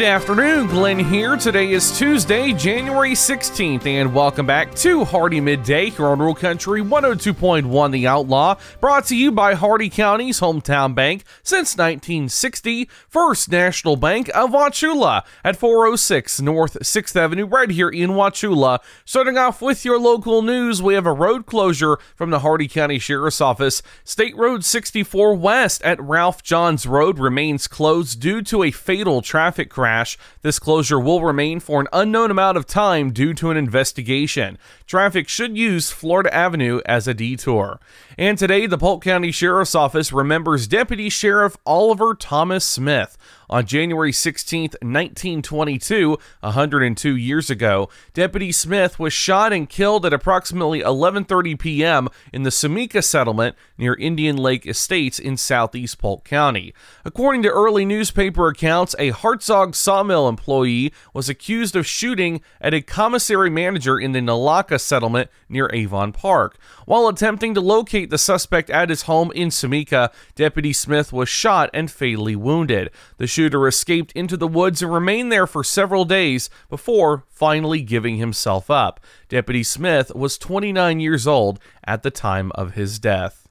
Good afternoon, Glenn here. Today is Tuesday, January 16th, and welcome back to Hardee Midday here on Rural Country 102.1 The Outlaw, brought to you by Hardee County's hometown bank since 1960, First National Bank of Wauchula at 406 North 6th Avenue, right here in Wauchula. Starting off with your local news, we have a road closure from the Hardee County Sheriff's Office. State Road 64 West at Ralph Johns Road remains closed due to a fatal traffic crash crash. This closure will remain for an unknown amount of time due to an investigation. Traffic should use Florida Avenue as a detour. And today, the Polk County Sheriff's Office remembers Deputy Sheriff Oliver Thomas Smith. On January 16, 1922, 102 years ago, Deputy Smith was shot and killed at approximately 11:30 p.m. in the Samika settlement near Indian Lake Estates in southeast Polk County. According to early newspaper accounts, a Hartzog sawmill employee was accused of shooting at a commissary manager in the Nalaka settlement near Avon Park. While attempting to locate the suspect at his home in Samika, Deputy Smith was shot and fatally wounded. The shooter escaped into the woods and remained there for several days before finally giving himself up. Deputy Smith was 29 years old at the time of his death.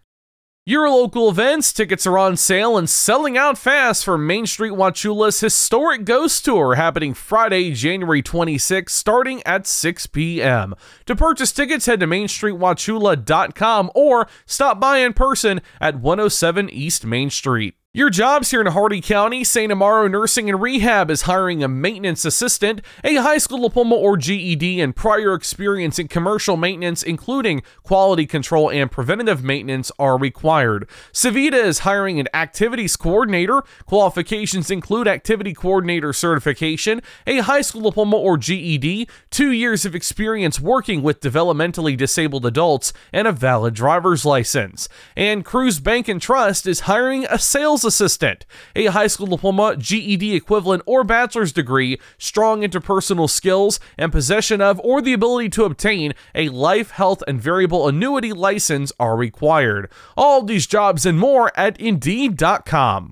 Your local events tickets are on sale and selling out fast for Main Street Wauchula's historic ghost tour happening Friday, January 26, starting at 6 p.m. To purchase tickets, head to mainstreetwauchula.com or stop by in person at 107 East Main Street. Your jobs here in Hardee County, St. Amaro Nursing and Rehab is hiring a maintenance assistant, a high school diploma or GED, and prior experience in commercial maintenance, including quality control and preventative maintenance, are required. Sevita is hiring an activities coordinator. Qualifications include activity coordinator certification, a high school diploma or GED, two years of experience working with developmentally disabled adults, and a valid driver's license. And Crews Bank and Trust is hiring a sales assistant, a high school diploma, GED equivalent, or bachelor's degree, strong interpersonal skills, and possession of or the ability to obtain a life, health, and variable annuity license are required. All these jobs and more at Indeed.com.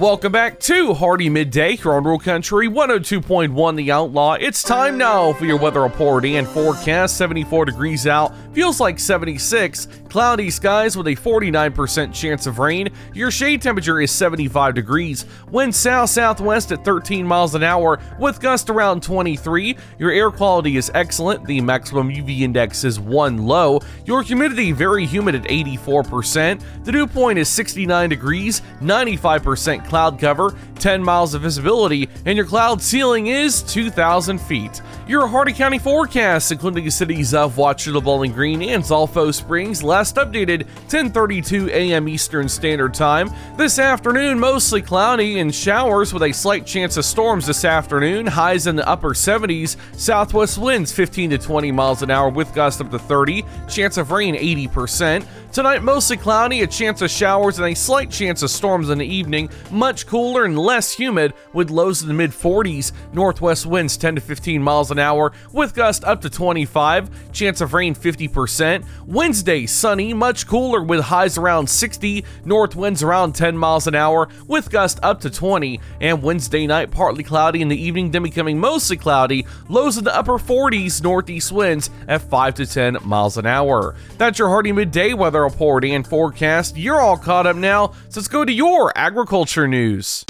Welcome back to Hardee Midday here on Rural Country 102.1 The Outlaw. It's time now for your weather report and forecast. 74 degrees out, feels like 76. Cloudy skies with a 49% chance of rain. Your shade temperature is 75 degrees. Wind south southwest at 13 miles an hour with gust around 23. Your air quality is excellent. The maximum UV index is 1 low. Your humidity very humid at 84%. The dew point is 69 degrees, 95% cloud cover, 10 miles of visibility, and your cloud ceiling is 2,000 feet. Your Hardee County forecast, including the cities of Wauchula, Bowling Green, and Zolfo Springs, last updated 10:32 a.m. Eastern Standard Time. This afternoon, mostly cloudy and showers with a slight chance of storms this afternoon. Highs in the upper 70s. Southwest winds 15 to 20 miles an hour with gusts up to 30. Chance of rain 80%. Tonight, mostly cloudy, a chance of showers, and a slight chance of storms in the evening. Much cooler and less humid with lows in the mid 40s. Northwest winds 10 to 15 miles an hour with gusts up to 25. Chance of rain 50%. Wednesday, sunny, much cooler with highs around 60. North winds around 10 miles an hour with gusts up to 20. And Wednesday night, partly cloudy in the evening, then becoming mostly cloudy. Lows in the upper 40s, northeast winds at 5 to 10 miles an hour. That's your Hardee midday weather report and forecast. You're all caught up now, so let's go to your agriculture news.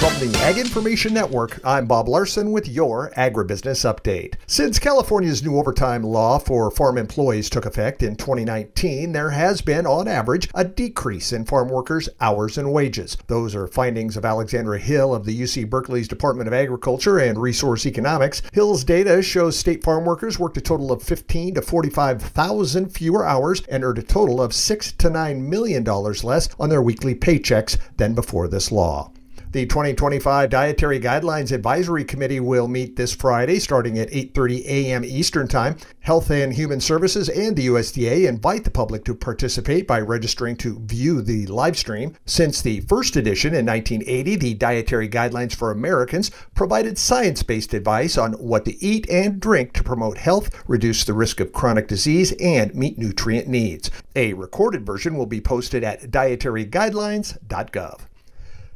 From the Ag Information Network, I'm Bob Larson with your Agribusiness Update. Since California's new overtime law for farm employees took effect in 2019, there has been, on average, a decrease in farm workers' hours and wages. Those are findings of Alexandra Hill of the UC Berkeley's Department of Agriculture and Resource Economics. Hill's data shows state farm workers worked a total of 15 to 45,000 fewer hours and earned a total of 6 to 9 million dollars less on their weekly paychecks than before this law. The 2025 Dietary Guidelines Advisory Committee will meet this Friday starting at 8:30 a.m. Eastern Time. Health and Human Services and the USDA invite the public to participate by registering to view the live stream. Since the first edition in 1980, the Dietary Guidelines for Americans provided science-based advice on what to eat and drink to promote health, reduce the risk of chronic disease, and meet nutrient needs. A recorded version will be posted at dietaryguidelines.gov.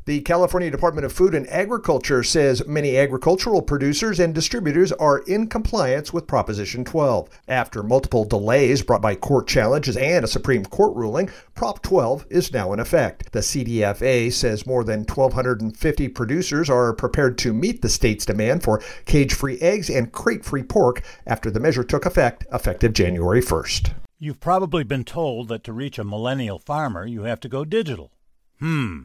The California Department of Food and Agriculture says many agricultural producers and distributors are in compliance with Proposition 12. After multiple delays brought by court challenges and a Supreme Court ruling, Prop 12 is now in effect. The CDFA says more than 1,250 producers are prepared to meet the state's demand for cage free eggs and crate free pork after the measure took effect effective January 1st. You've probably been told that to reach a millennial farmer, you have to go digital. Hmm.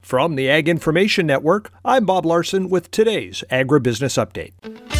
From the Ag Information Network, I'm Bob Larson with today's Agribusiness Update.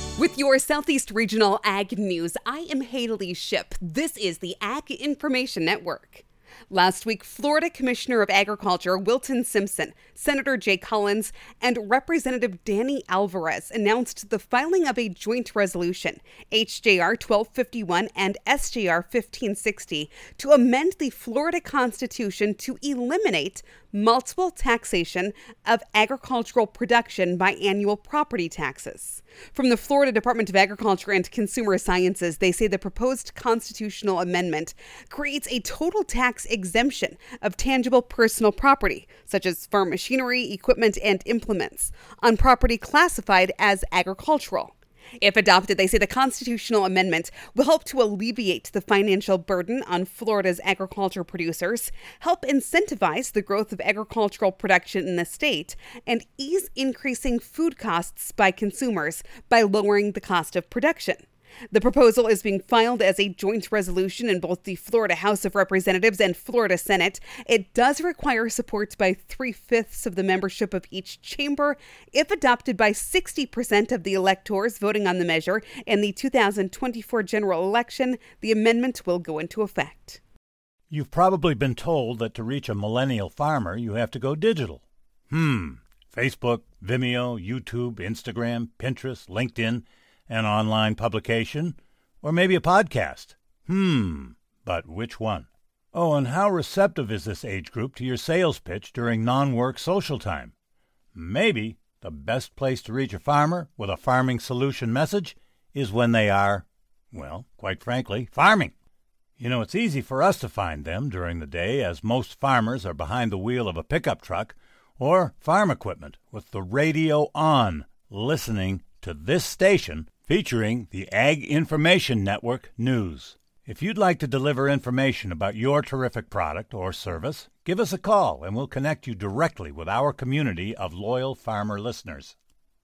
With your Southeast Regional Ag News, I am Haley Ship. This is the Ag Information Network. Last week, Florida Commissioner of Agriculture Wilton Simpson, Senator Jay Collins, and Representative Danny Alvarez announced the filing of a joint resolution, HJR 1251 and SJR 1560, to amend the Florida Constitution to eliminate multiple taxation of agricultural production by annual property taxes. From the Florida Department of Agriculture and Consumer Sciences, they say the proposed constitutional amendment creates a total tax exemption of tangible personal property, such as farm machinery, equipment, and implements, on property classified as agricultural. If adopted, they say the constitutional amendment will help to alleviate the financial burden on Florida's agriculture producers, help incentivize the growth of agricultural production in the state, and ease increasing food costs by consumers by lowering the cost of production. The proposal is being filed as a joint resolution in both the Florida House of Representatives and Florida Senate. It does require support by three fifths of the membership of each chamber. If adopted by 60% of the electors voting on the measure in the 2024 general election, the amendment will go into effect. You've probably been told that to reach a millennial farmer, you have to go digital. Hmm. Facebook, Vimeo, YouTube, Instagram, Pinterest, LinkedIn an online publication, or maybe a podcast. Hmm, but which one? Oh, and how receptive is this age group to your sales pitch during non work social time? Maybe the best place to reach a farmer with a farming solution message is when they are, well, quite frankly, farming. You know, it's easy for us to find them during the day as most farmers are behind the wheel of a pickup truck or farm equipment with the radio on, listening to this station featuring the Ag Information Network News. If you'd like to deliver information about your terrific product or service, give us a call and we'll connect you directly with our community of loyal farmer listeners.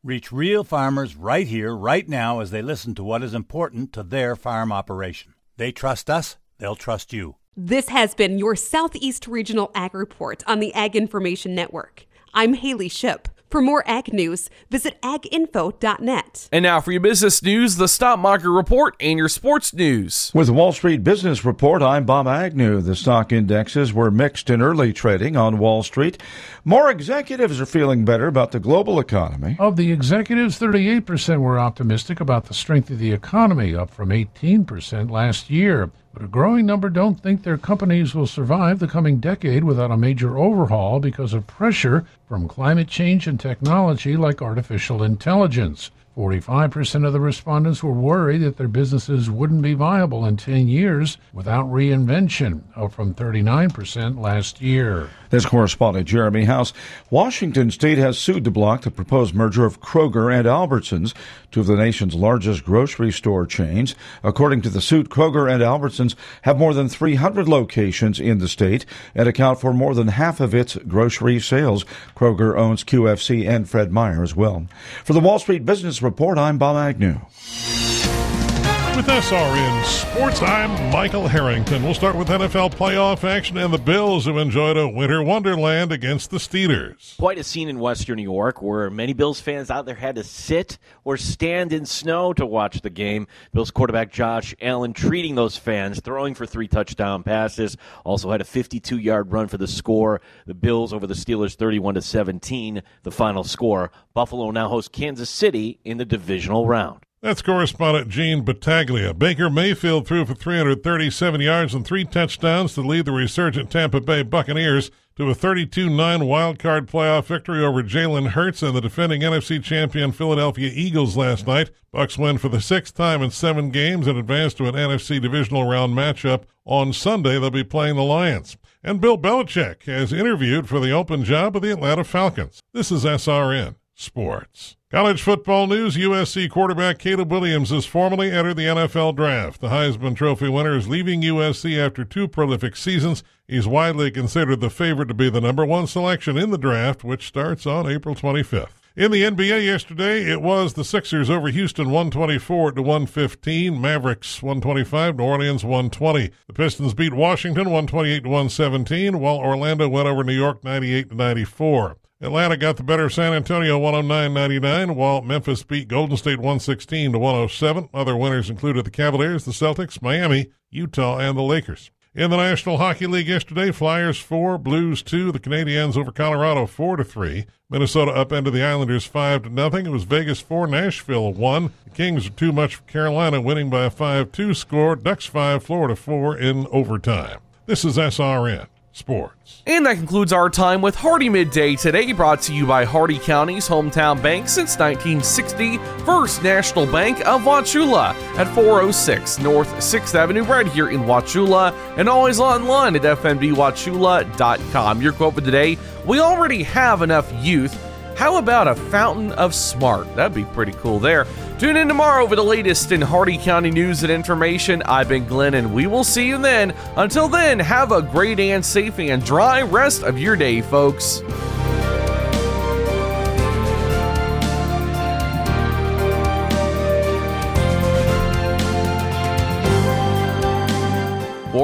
Reach real farmers right here, right now, as they listen to what is important to their farm operation. They trust us, they'll trust you. This has been your Southeast Regional Ag Report on the Ag Information Network. I'm Haley Ship. For more ag news, visit aginfo.net. And now for your business news, the stock market report, and your sports news. With Wall Street Business Report, I'm Bob Agnew. The stock indexes were mixed in early trading on Wall Street. More executives are feeling better about the global economy. Of the executives, 38% were optimistic about the strength of the economy, up from 18% last year. But a growing number don't think their companies will survive the coming decade without a major overhaul because of pressure from climate change and technology like artificial intelligence. 45% of the respondents were worried that their businesses wouldn't be viable in 10 years without reinvention, up from 39% last year. This correspondent Jeremy House. Washington state has sued to block the proposed merger of Kroger and Albertsons, two of the nation's largest grocery store chains. According to the suit, Kroger and Albertsons have more than 300 locations in the state and account for more than half of its grocery sales. Kroger owns QFC and Fred Meyer as well. For the Wall Street Business Report, I'm Bob Agnew. With SRN Sports, I'm Michael Harrington. We'll start with NFL playoff action, and the Bills have enjoyed a winter wonderland against the Steelers. Quite a scene in Western New York where many Bills fans out there had to sit or stand in snow to watch the game. Bills quarterback Josh Allen treating those fans, throwing for three touchdown passes. Also had a 52 yard run for the score. The Bills over the Steelers 31 to 17, the final score. Buffalo now hosts Kansas City in the divisional round. That's correspondent Gene Battaglia. Baker Mayfield threw for 337 yards and three touchdowns to lead the resurgent Tampa Bay Buccaneers to a 32-9 wildcard playoff victory over Jalen Hurts and the defending NFC champion Philadelphia Eagles last night. Bucs win for the sixth time in seven games and advance to an NFC divisional round matchup. On Sunday, they'll be playing the Lions. And Bill Belichick has interviewed for the open job of the Atlanta Falcons. This is SRN Sports. College football news USC quarterback Caleb Williams has formally entered the NFL draft. The Heisman Trophy winner is leaving USC after two prolific seasons. He's widely considered the favorite to be the number one selection in the draft, which starts on April 25th. In the NBA yesterday, it was the Sixers over Houston 124 to 115, Mavericks 125, New Orleans 120. The Pistons beat Washington 128 to 117, while Orlando went over New York 98 to 94. Atlanta got the better of San Antonio 109-99, while Memphis beat Golden State 116 to 107. Other winners included the Cavaliers, the Celtics, Miami, Utah, and the Lakers. In the National Hockey League yesterday, Flyers 4, Blues 2, the Canadiens over Colorado 4 to 3. Minnesota upended the Islanders 5 to nothing. It was Vegas 4, Nashville 1. The Kings are too much for Carolina, winning by a 5-2 score. Ducks 5, Florida 4 in overtime. This is SRN Sports. And that concludes our time with Hardee Midday today, brought to you by Hardee County's hometown bank since 1960, First National Bank of Wauchula at 406 North 6th Avenue, right here in Wauchula, and always online at fnbwauchula.com. Your quote for today We already have enough youth. How about a fountain of smart? That'd be pretty cool there. Tune in tomorrow for the latest in Hardee County news and information. I've been Glenn, and we will see you then. Until then, have a great and safe and dry rest of your day, folks.